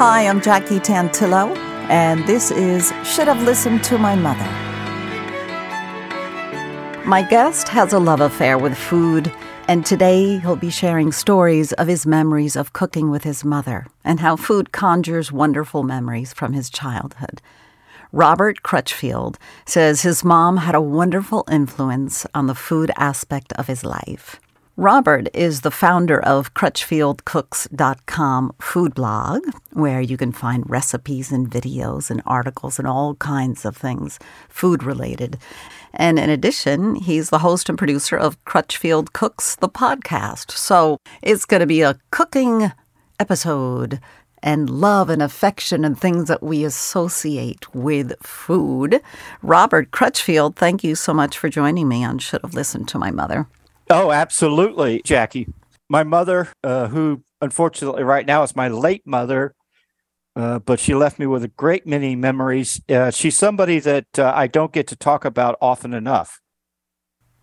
Hi, I'm Jackie Tantillo, and this is Should Have Listened to My Mother. My guest has a love affair with food, and today he'll be sharing stories of his memories of cooking with his mother and how food conjures wonderful memories from his childhood. Robert Crutchfield says his mom had a wonderful influence on the food aspect of his life. Robert is the founder of CrutchfieldCooks.com food blog, where you can find recipes and videos and articles and all kinds of things food related. And in addition, he's the host and producer of Crutchfield Cooks, the podcast. So it's going to be a cooking episode and love and affection and things that we associate with food. Robert Crutchfield, thank you so much for joining me on Should Have Listened to My Mother. Oh, absolutely, Jackie. My mother, uh, who unfortunately right now is my late mother, uh, but she left me with a great many memories. Uh, she's somebody that uh, I don't get to talk about often enough.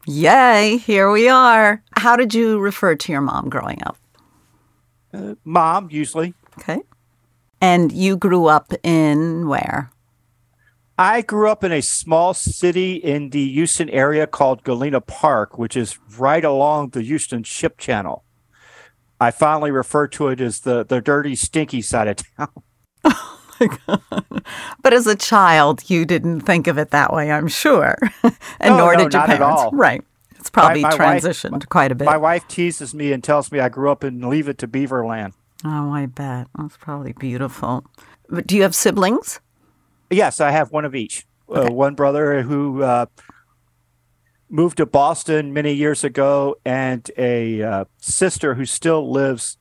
Yay, here we are. How did you refer to your mom growing up? Uh, mom, usually. Okay. And you grew up in where? I grew up in a small city in the Houston area called Galena Park, which is right along the Houston Ship Channel. I finally refer to it as the, the dirty, stinky side of town. Oh my God. But as a child, you didn't think of it that way, I'm sure. and no, nor no, did your not at parents. all. Right. It's probably my transitioned wife, quite a bit. My wife teases me and tells me I grew up in Leave It to Beaverland. oh, I bet. That's probably beautiful. But do you have siblings? Yes, I have one of each. Okay. Uh, one brother who uh, moved to Boston many years ago, and a uh, sister who still lives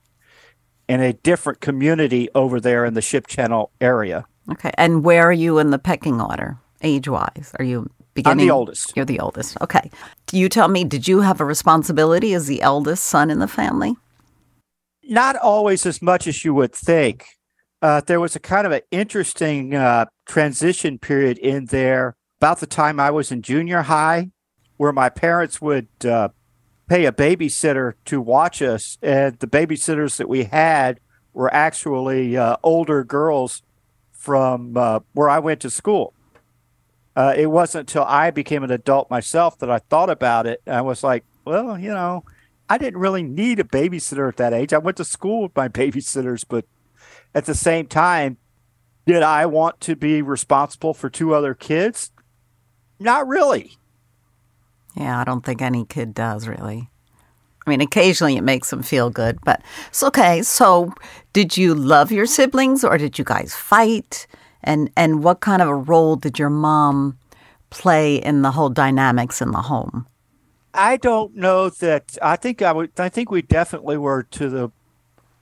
in a different community over there in the Ship Channel area. Okay. And where are you in the pecking order, age wise? Are you beginning? I'm the oldest. You're the oldest. Okay. Do you tell me, did you have a responsibility as the eldest son in the family? Not always as much as you would think. Uh, there was a kind of an interesting uh, transition period in there about the time I was in junior high, where my parents would uh, pay a babysitter to watch us, and the babysitters that we had were actually uh, older girls from uh, where I went to school. Uh, it wasn't until I became an adult myself that I thought about it. I was like, well, you know, I didn't really need a babysitter at that age. I went to school with my babysitters, but at the same time, did I want to be responsible for two other kids? Not really. Yeah, I don't think any kid does really. I mean, occasionally it makes them feel good, but it's okay. So, did you love your siblings or did you guys fight? And and what kind of a role did your mom play in the whole dynamics in the home? I don't know that. I think I would. I think we definitely were to the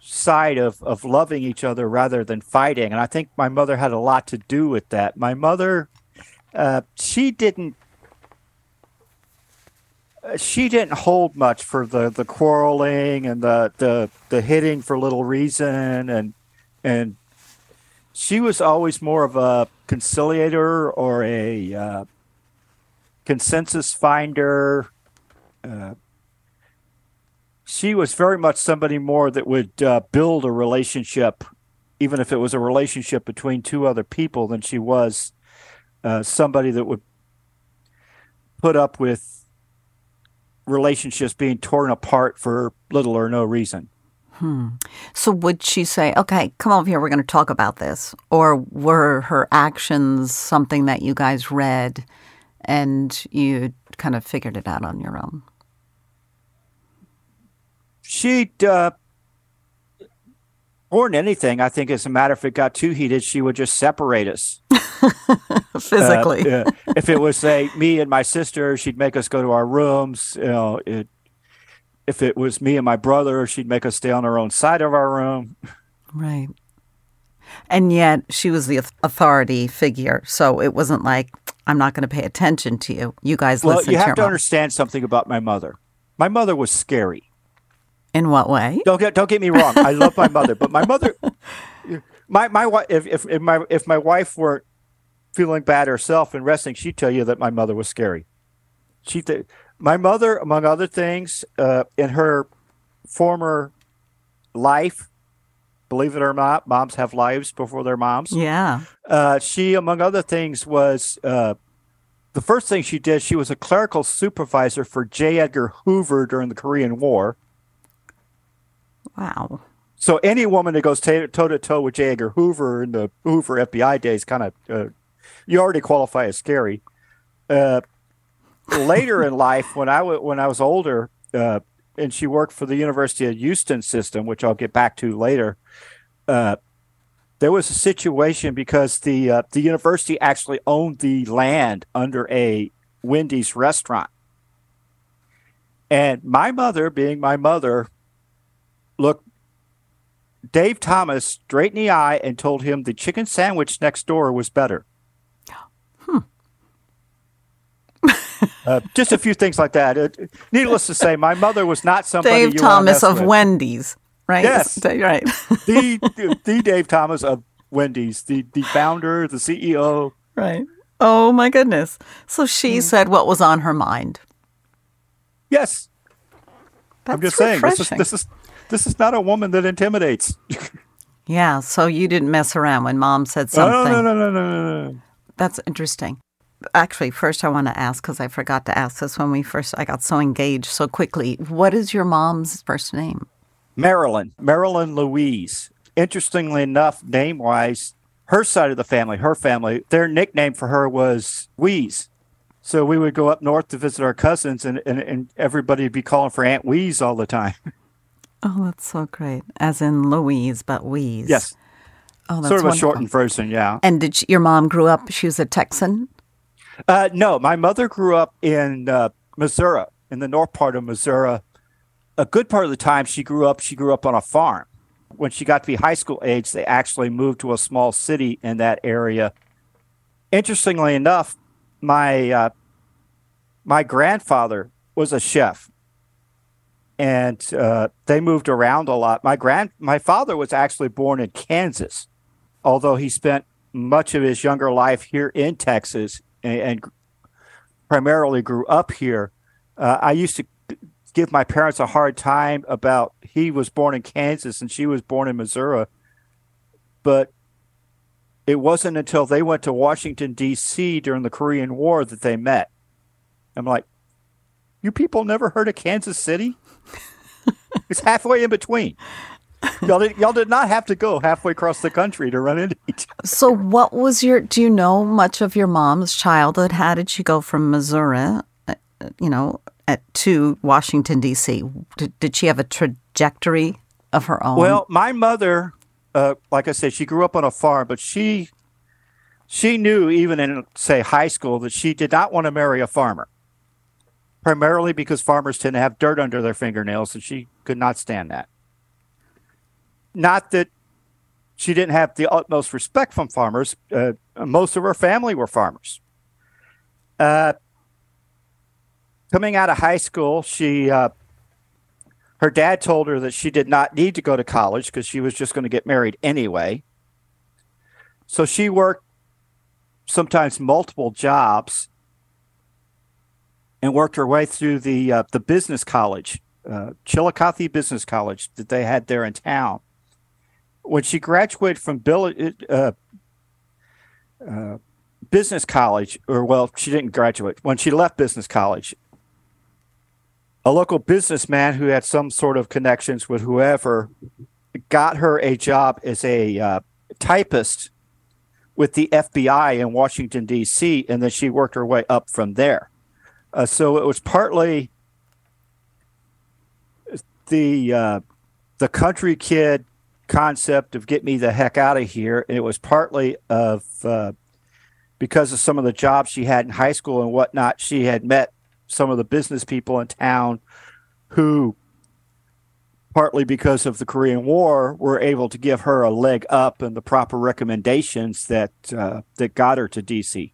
side of of loving each other rather than fighting, and I think my mother had a lot to do with that. My mother, uh, she didn't. uh, She didn't hold much for the, the quarreling and the, the the hitting for little reason and and she was always more of a conciliator or a uh, consensus finder uh, she was very much somebody more that would uh, build a relationship, even if it was a relationship between two other people, than she was uh, somebody that would put up with relationships being torn apart for little or no reason. So would she say, "Okay, come over here, we're going to talk about this," or were her actions something that you guys read and you kind of figured it out on your own? She'd, uh, more than anything, I think, as a matter if it got too heated, she would just separate us. Physically. Uh, if it was say me and my sister, she'd make us go to our rooms. You know, it, if it was me and my brother, she'd make us stay on our own side of our room. Right. And yet she was the authority figure. So it wasn't like, I'm not going to pay attention to you. You guys Well, listen you to have to mom. understand something about my mother. My mother was scary. In what way? Don't get don't get me wrong. I love my mother, but my mother, my my wife. If, if if my if my wife weren't feeling bad herself and wrestling, she'd tell you that my mother was scary. She th- my mother, among other things, uh, in her former life, Believe it or not, moms have lives before their moms. Yeah. Uh, she, among other things, was uh, the first thing she did. She was a clerical supervisor for J. Edgar Hoover during the Korean War. Wow. So any woman that goes toe to toe with J. Edgar Hoover in the Hoover FBI days, kind of, uh, you already qualify as scary. Uh, later in life, when I w- when I was older, uh, and she worked for the University of Houston system, which I'll get back to later. Uh, there was a situation because the uh, the university actually owned the land under a Wendy's restaurant, and my mother, being my mother, looked Dave Thomas straight in the eye and told him the chicken sandwich next door was better. Hmm. uh, just a few things like that. Uh, needless to say, my mother was not somebody. Dave Thomas of with. Wendy's, right? Yes, right. the, the the Dave Thomas of Wendy's, the the founder, the CEO. Right. Oh my goodness. So she mm. said what was on her mind. Yes. That's I'm just refreshing. saying this is this is this is not a woman that intimidates. yeah. So you didn't mess around when mom said oh, something. No, no, no, no, no, no. That's interesting. Actually, first I want to ask because I forgot to ask this when we first I got so engaged so quickly. What is your mom's first name? Marilyn. Marilyn Louise. Interestingly enough, name wise, her side of the family, her family, their nickname for her was Wheeze. So we would go up north to visit our cousins, and, and, and everybody would be calling for Aunt Wheeze all the time. Oh, that's so great. As in Louise, but Wheeze. Yes. Oh, that's sort of wonderful. a shortened version, yeah. And did she, your mom grew up? She was a Texan. Uh, no, my mother grew up in uh, Missouri, in the north part of Missouri. A good part of the time she grew up, she grew up on a farm. When she got to be high school age, they actually moved to a small city in that area. Interestingly enough, my uh, my grandfather was a chef, and uh, they moved around a lot. My grand my father was actually born in Kansas, although he spent much of his younger life here in Texas and, and primarily grew up here. Uh, I used to give my parents a hard time about he was born in Kansas and she was born in Missouri, but it wasn't until they went to Washington D.C. during the Korean War that they met. I'm like, you people never heard of Kansas City? it's halfway in between. Y'all did, y'all did not have to go halfway across the country to run into each other. So, what was your? Do you know much of your mom's childhood? How did she go from Missouri, uh, you know, at, to Washington D.C.? Did, did she have a trajectory of her own? Well, my mother, uh, like I said, she grew up on a farm, but she she knew even in say high school that she did not want to marry a farmer primarily because farmers tend to have dirt under their fingernails, and she could not stand that. Not that she didn't have the utmost respect from farmers. Uh, most of her family were farmers. Uh, coming out of high school, she uh, her dad told her that she did not need to go to college because she was just going to get married anyway. So she worked sometimes multiple jobs and worked her way through the uh, the business college, uh, Chillicothe Business College that they had there in town. When she graduated from Bill, uh, uh, business college, or well, she didn't graduate. When she left business college, a local businessman who had some sort of connections with whoever got her a job as a uh, typist with the FBI in Washington D.C., and then she worked her way up from there. Uh, so it was partly the uh, the country kid concept of get me the heck out of here. And it was partly of uh, because of some of the jobs she had in high school and whatnot. She had met some of the business people in town who, partly because of the Korean War, were able to give her a leg up and the proper recommendations that uh, that got her to DC.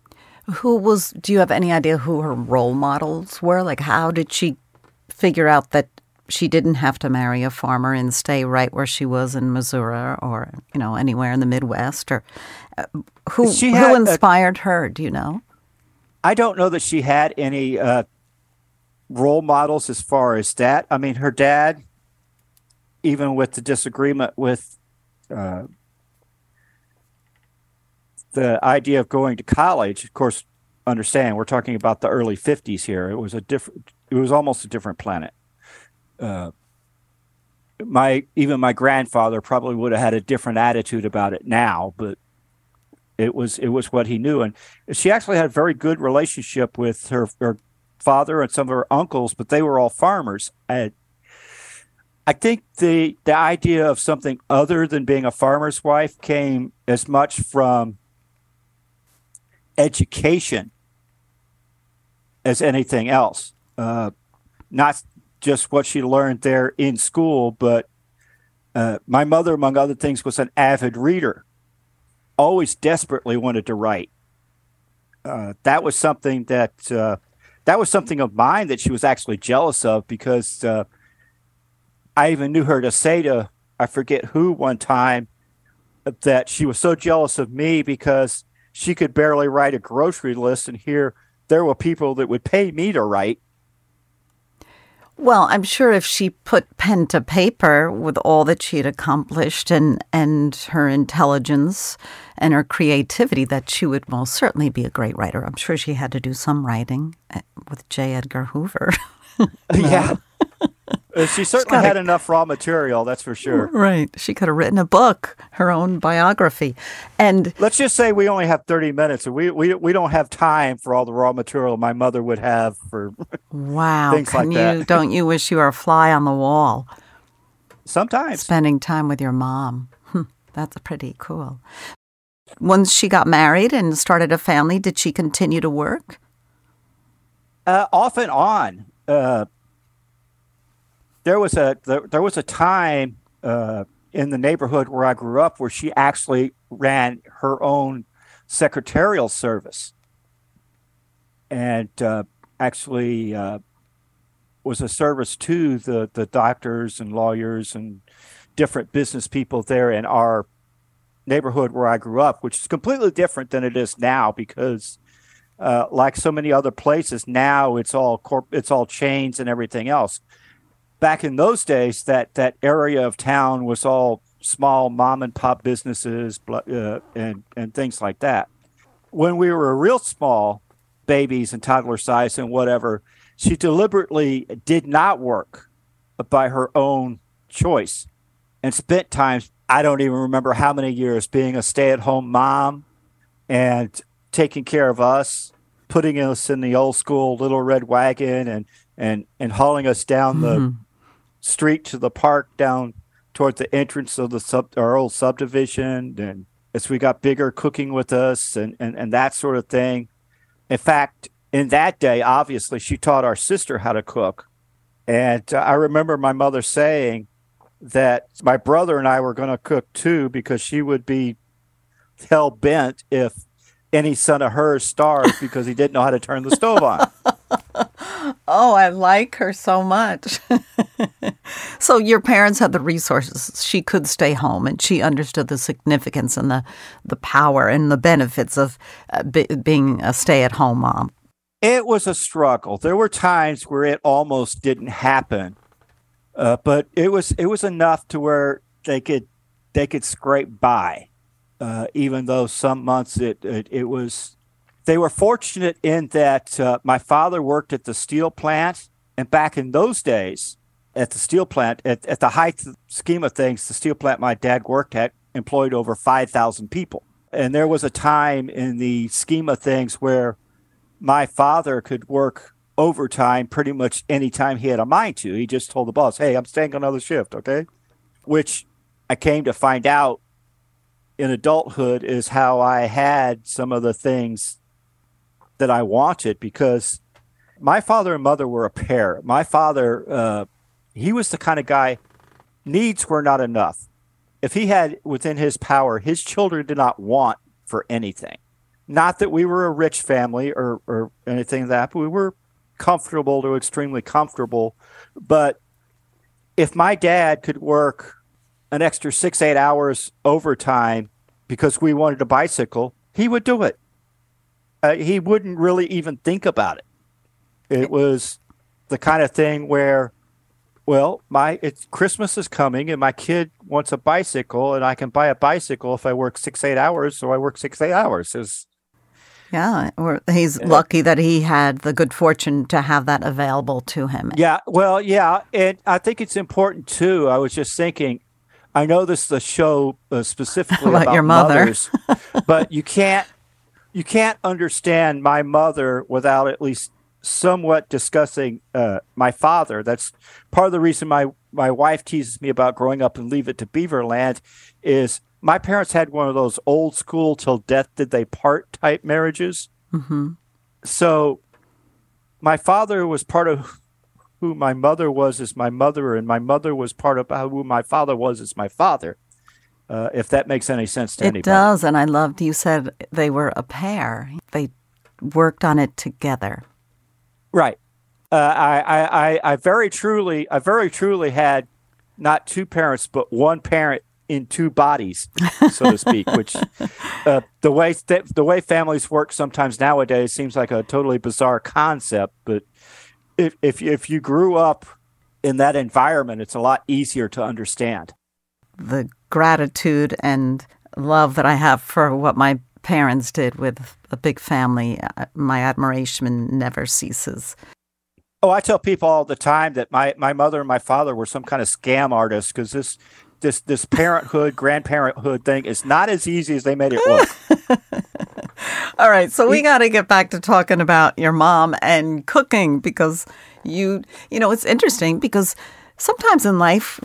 Who was, do you have any idea who her role models were? Like, how did she figure out that she didn't have to marry a farmer and stay right where she was in Missouri or, you know, anywhere in the Midwest? Or uh, who, who inspired a, her? Do you know? I don't know that she had any uh, role models as far as that. I mean, her dad, even with the disagreement with uh, the idea of going to college, of course, understand we're talking about the early 50s here. It was a different, it was almost a different planet. Uh, my even my grandfather probably would have had a different attitude about it now, but it was it was what he knew, and she actually had a very good relationship with her, her father and some of her uncles, but they were all farmers. I, I think the the idea of something other than being a farmer's wife came as much from education as anything else. Uh, not just what she learned there in school, but uh, my mother, among other things, was an avid reader, always desperately wanted to write. Uh, that was something that uh, that was something of mine that she was actually jealous of because uh, I even knew her to say to I forget who one time that she was so jealous of me because she could barely write a grocery list, and here there were people that would pay me to write. Well, I'm sure if she put pen to paper with all that she had accomplished and and her intelligence and her creativity, that she would most certainly be a great writer. I'm sure she had to do some writing eh, with J. Edgar Hoover. yeah. Uh, she certainly had enough raw material, that's for sure. Right. She could have written a book, her own biography. And let's just say we only have 30 minutes and we we, we don't have time for all the raw material my mother would have for Wow. things like you that. don't you wish you were a fly on the wall? Sometimes. Spending time with your mom. Hmm, That's pretty cool. Once she got married and started a family, did she continue to work? Uh, off and on. Uh, there was a there, there was a time uh, in the neighborhood where I grew up where she actually ran her own secretarial service, and uh, actually uh, was a service to the the doctors and lawyers and different business people there in our neighborhood where I grew up, which is completely different than it is now because. Uh, like so many other places, now it's all corp- it's all chains and everything else back in those days, that that area of town was all small mom and pop businesses uh, and and things like that. When we were real small, babies and toddler size and whatever, she deliberately did not work by her own choice, and spent time I don't even remember how many years being a stay-at-home mom and taking care of us, putting us in the old school little red wagon and and and hauling us down the Mhm. Street to the park down towards the entrance of the sub our old subdivision and as we got bigger cooking with us and, and and that sort of thing. In fact in that day obviously she taught our sister how to cook. And uh, i remember my mother saying that my brother and i were going to cook too because she would be hell bent if any son of hers starved because he didn't know how to turn the stove on Oh, I like her so much. so your parents had the resources. She could stay home, and she understood the significance and the the power and the benefits of uh, be, being a stay-at-home mom. It was a struggle. There were times where it almost didn't happen, uh, but it was it was enough to where they could they could scrape by, uh, even though some months it, it it was. They were fortunate in that uh, my father worked at the steel plant, and back in those days, at the steel plant, at, at the height scheme of things, the steel plant my dad worked at employed over five thousand people, and there was a time in the scheme of things where my father could work overtime pretty much any time he had a mind to. He just told the boss, "Hey, I'm staying on another shift, okay?" Which I came to find out in adulthood is how I had some of the things that I wanted because my father and mother were a pair. My father, uh, he was the kind of guy, needs were not enough. If he had within his power, his children did not want for anything. Not that we were a rich family or, or anything like that, but we were comfortable to extremely comfortable. But if my dad could work an extra six, eight hours overtime because we wanted a bicycle, he would do it. Uh, he wouldn't really even think about it. It was the kind of thing where Well, my it's Christmas is coming, and my kid wants a bicycle, and I can buy a bicycle if I work six eight hours. So I work six eight hours. Is yeah, or he's yeah. lucky that he had the good fortune to have that available to him. Yeah, well, yeah, and I think it's important too. I was just thinking, I know this is a show uh, specifically about, about, your mother, mothers, but you can't you can't understand my mother without at least somewhat discussing uh, my father. That's part of the reason my my wife teases me about growing up and Leave It to Beaverland is my parents had one of those old school till death did they part type marriages. Mm-hmm. So my father was part of who my mother was as my mother, and my mother was part of who my father was as my father. Uh, if that makes any sense to it anybody. It does, and I loved you said they were a pair. They worked on it together. Right. Uh, I, I, I very truly, I very truly had not two parents, but one parent in two bodies, so to speak. which uh, the way th- the way families work sometimes nowadays seems like a totally bizarre concept. But if if if you grew up in that environment, it's a lot easier to understand. The gratitude and love that I have for what my parents did with a big family, my admiration never ceases. Oh, I tell people all the time that my, my mother and my father were some kind of scam artists because this this this parenthood, grandparenthood thing is not as easy as they made it look. All right, so we got to get back to talking about your mom and cooking because you you know it's interesting because sometimes in life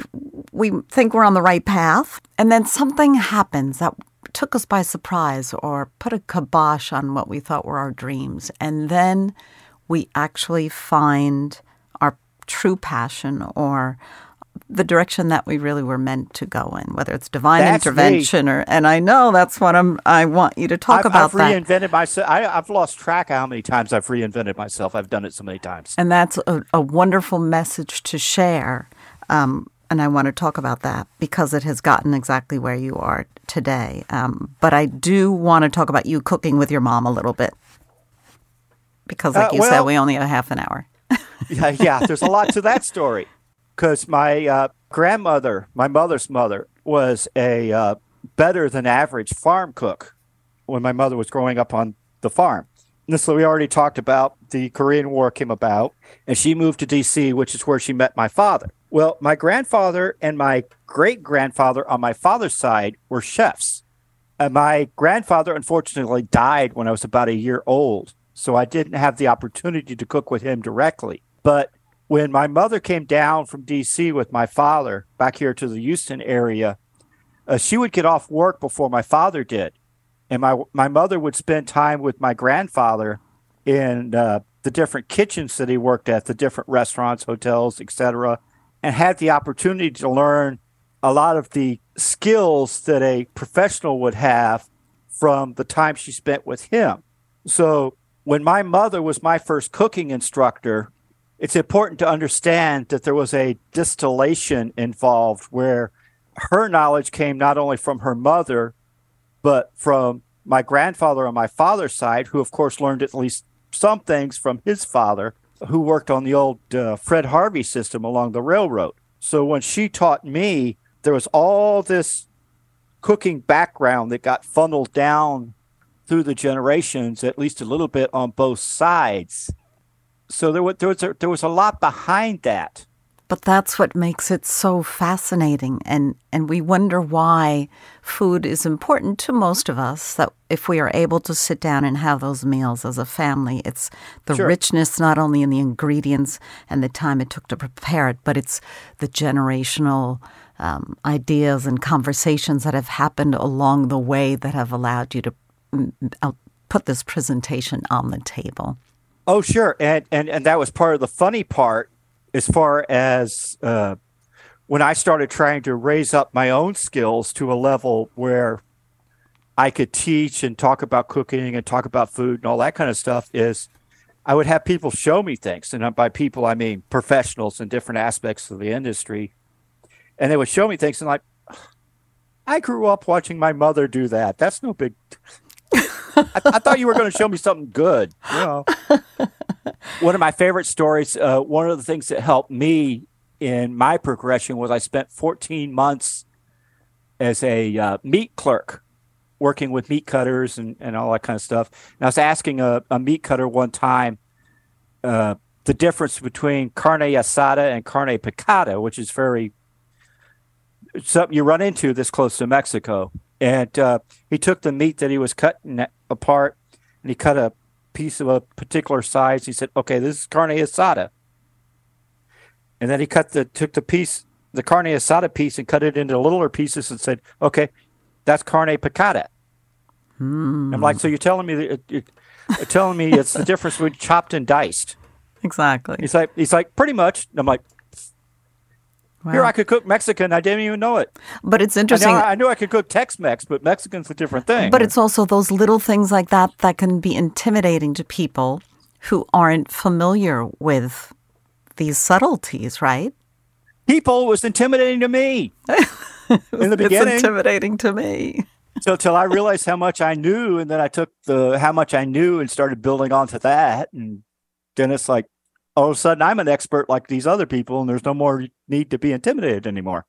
we think we're on the right path and then something happens that took us by surprise or put a kibosh on what we thought were our dreams and then we actually find our true passion or the direction that we really were meant to go in, whether it's divine that's intervention me. or. And I know that's what I'm. I want you to talk I've, about I've that. reinvented myself. I, have lost track of how many times I've reinvented myself. I've done it so many times, and that's a, a wonderful message to share. Um, and I want to talk about that because it has gotten exactly where you are today. Um, but I do want to talk about you cooking with your mom a little bit because, like uh, you well, said, we only have half an hour. yeah, yeah. There's a lot to that story because my uh, grandmother, my mother's mother, was a uh, better than average farm cook when my mother was growing up on the farm. This we already talked about. The Korean War came about, and she moved to D.C., which is where she met my father. Well, my grandfather and my great grandfather on my father's side were chefs. And my grandfather unfortunately died when I was about a year old, so I didn't have the opportunity to cook with him directly. But when my mother came down from DC with my father back here to the Houston area, uh, she would get off work before my father did, and my my mother would spend time with my grandfather in uh, the different kitchens that he worked at, the different restaurants, hotels, etc., and had the opportunity to learn a lot of the skills that a professional would have from the time she spent with him. So when my mother was my first cooking instructor, it's important to understand that there was a distillation involved where her knowledge came not only from her mother, but from my grandfather on my father's side, who, of course, learned at least some things from his father, who worked on the old uh, Fred Harvey system along the railroad. So when she taught me, there was all this cooking background that got funneled down through the generations, at least a little bit on both sides so there was there was a, there was a lot behind that. But that's what makes it so fascinating, and and we wonder why food is important to most of us. That if we are able to sit down and have those meals as a family, it's the sure. richness not only in the ingredients and the time it took to prepare it, but it's the generational. Um, ideas and conversations that have happened along the way that have allowed you to mm, put this presentation on the table. Oh, sure, and and and that was part of the funny part, as far as uh, when I started trying to raise up my own skills to a level where I could teach and talk about cooking and talk about food and all that kind of stuff. Is I would have people show me things, and by people I mean professionals in different aspects of the industry, and they would show me things, and like, I grew up watching my mother do that. That's no big. I, I, thought you were going to show me something good. You know, one of my favorite stories. Uh, one of the things that helped me in my progression was I spent 14 months as a uh, meat clerk working with meat cutters and, and all that kind of stuff. And I was asking a, a meat cutter one time uh, the difference between carne asada and carne picada, which is very something you run into this close to Mexico. And uh, he took the meat that he was cutting apart and he cut a piece of a particular size. He said, "Okay, this is carne asada." And then he cut the took the piece, the carne asada piece, and cut it into littler pieces and said, "Okay, that's carne picada." Mm. I'm like, so you're telling me that you're telling me it's the difference between chopped and diced? Exactly. He's like, he's like, pretty much. I'm like, wow. here I could cook Mexican. I didn't even know it. But it's interesting. I, I knew I could cook Tex-Mex, but Mexican's a different thing. But it's also those little things like that that can be intimidating to people who aren't familiar with these subtleties, right? People was intimidating to me in the beginning. It's intimidating to me. so till I realized how much I knew, and then I took the how much I knew and started building onto that, and then it's like all of a sudden I'm an expert like these other people, and there's no more need to be intimidated anymore.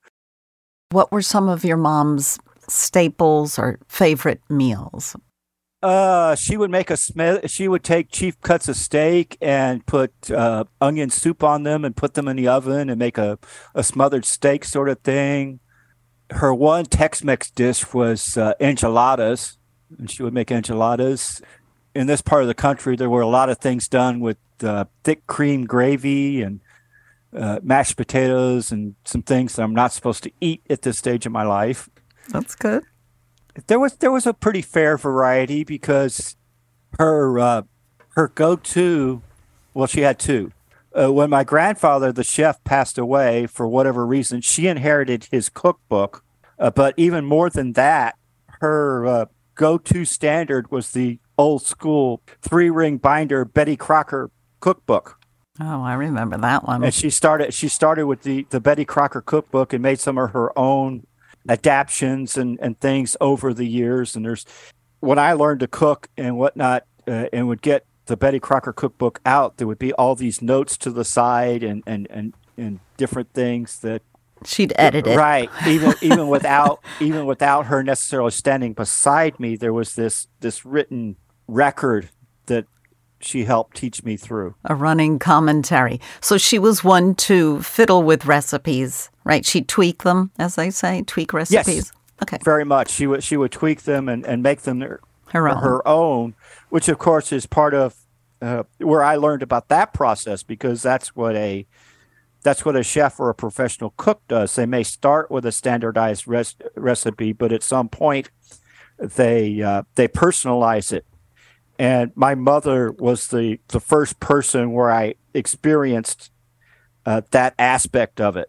What were some of your mom's staples or favorite meals? Uh, she would make a sm- she would take cheap cuts of steak and put uh, onion soup on them and put them in the oven and make a, a smothered steak sort of thing. Her one Tex-Mex dish was uh, enchiladas, and she would make enchiladas. In this part of the country, there were a lot of things done with uh, thick cream gravy and uh, mashed potatoes and some things that I'm not supposed to eat at this stage of my life. That's good. There was there was a pretty fair variety because her uh, her go to, well, she had two. Uh, when my grandfather, the chef, passed away for whatever reason, she inherited his cookbook. Uh, but even more than that, her uh, go to standard was the old school three ring binder Betty Crocker cookbook. Oh, I remember that one. And she started she started with the the Betty Crocker cookbook and made some of her own adaptions and and things over the years. And there's when I learned to cook and whatnot, uh, and would get the Betty Crocker cookbook out, there would be all these notes to the side and and and and different things that she'd edit it right even even without even without her necessarily standing beside me there was this this written record that she helped teach me through. A running commentary. So she was one to fiddle with recipes, right? She'd tweak them, as they say, tweak recipes. Yes, okay. Very much. She would she would tweak them and, and make them her, her own. her own, which of course is part of uh, where I learned about that process because that's what a that's what a chef or a professional cook does. They may start with a standardized res- recipe, but at some point they uh, they personalize it and my mother was the the first person where I experienced uh, that aspect of it.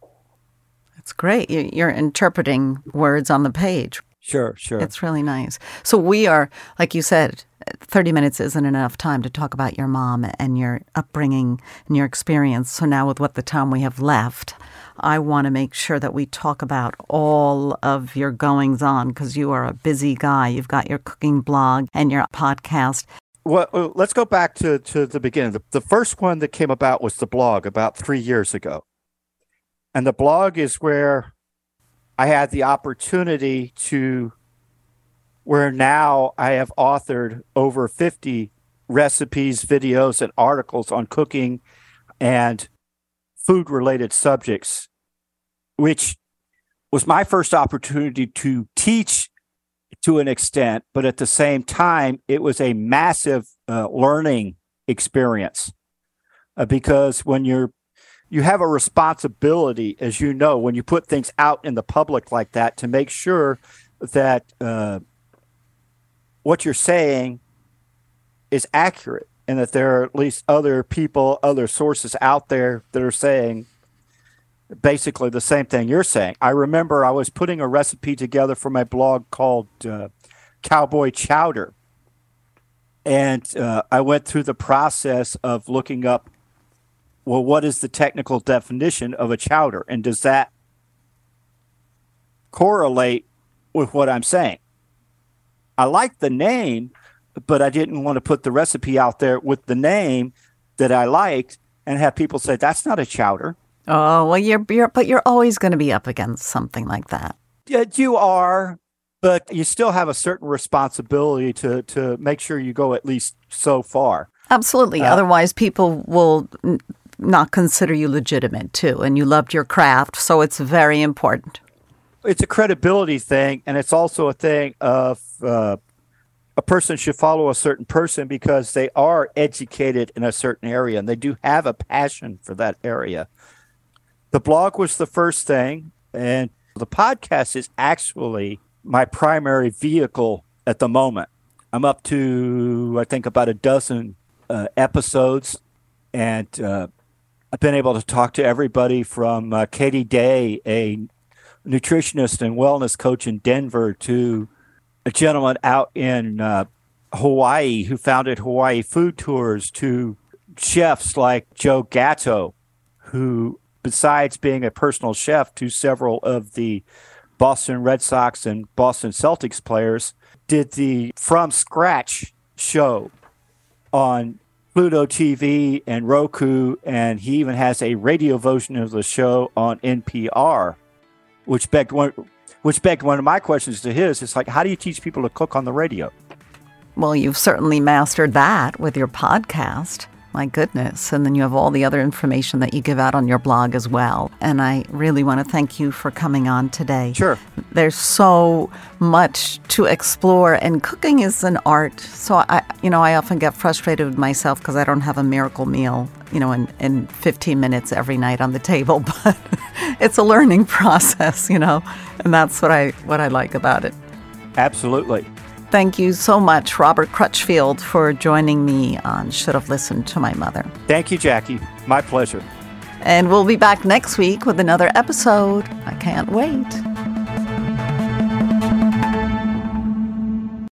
That's great. You're interpreting words on the page. Sure, sure. It's really nice. So we are, like you said, 30 minutes isn't enough time to talk about your mom and your upbringing and your experience. So now, with what the time we have left, I want to make sure that we talk about all of your goings on because you are a busy guy. You've got your cooking blog and your podcast. Well, uh, let's go back to, to the beginning. The, the first one that came about was the blog about three years ago. And the blog is where I had the opportunity to, where now I have authored over 50 recipes, videos, and articles on cooking and food related subjects, which was my first opportunity to teach to an extent, but at the same time, it was a massive uh, learning experience uh, because when you're you have a responsibility, as you know, when you put things out in the public like that, to make sure that uh, what you're saying is accurate and that there are at least other people, other sources out there that are saying basically the same thing you're saying. I remember I was putting a recipe together for my blog called uh, Cowboy Chowder. And uh, I went through the process of looking up, well, what is the technical definition of a chowder? And does that correlate with what I'm saying? I like the name, but I didn't want to put the recipe out there with the name that I liked and have people say, that's not a chowder Oh, well, you're, you're but you're always going to be up against something like that. Yeah, you are, but you still have a certain responsibility to to make sure you go at least so far. Absolutely. Uh, Otherwise, people will not consider you legitimate too, and you loved your craft, so it's very important. It's a credibility thing, and it's also a thing of uh, a person should follow a certain person because they are educated in a certain area and they do have a passion for that area. The blog was the first thing, and the podcast is actually my primary vehicle at the moment. I'm up to, I think, about a dozen uh, episodes, and uh, I've been able to talk to everybody from uh, Katie Day, a nutritionist and wellness coach in Denver, to a gentleman out in uh, Hawaii who founded Hawaii Food Tours, to chefs like Joe Gatto, who besides being a personal chef to several of the Boston Red Sox and Boston Celtics players, did the From Scratch show on Pluto TV and Roku, and he even has a radio version of the show on NPR, which begged one, which begged one of my questions to his. It's like, how do you teach people to cook on the radio? Well, you've certainly mastered that with your podcast. My goodness. And then you have all the other information that you give out on your blog as well. And I really want to thank you for coming on today. Sure. There's so much to explore, and cooking is an art. So I, you know, I often get frustrated with myself because I don't have a miracle meal, you know, in, in 15 minutes every night on the table. But it's a learning process, you know, and that's what I what I like about it. Absolutely. Thank you so much, Robert Crutchfield, for joining me on Should Have Listened to My Mother. Thank you, Jackie. My pleasure. And we'll be back next week with another episode. I can't wait.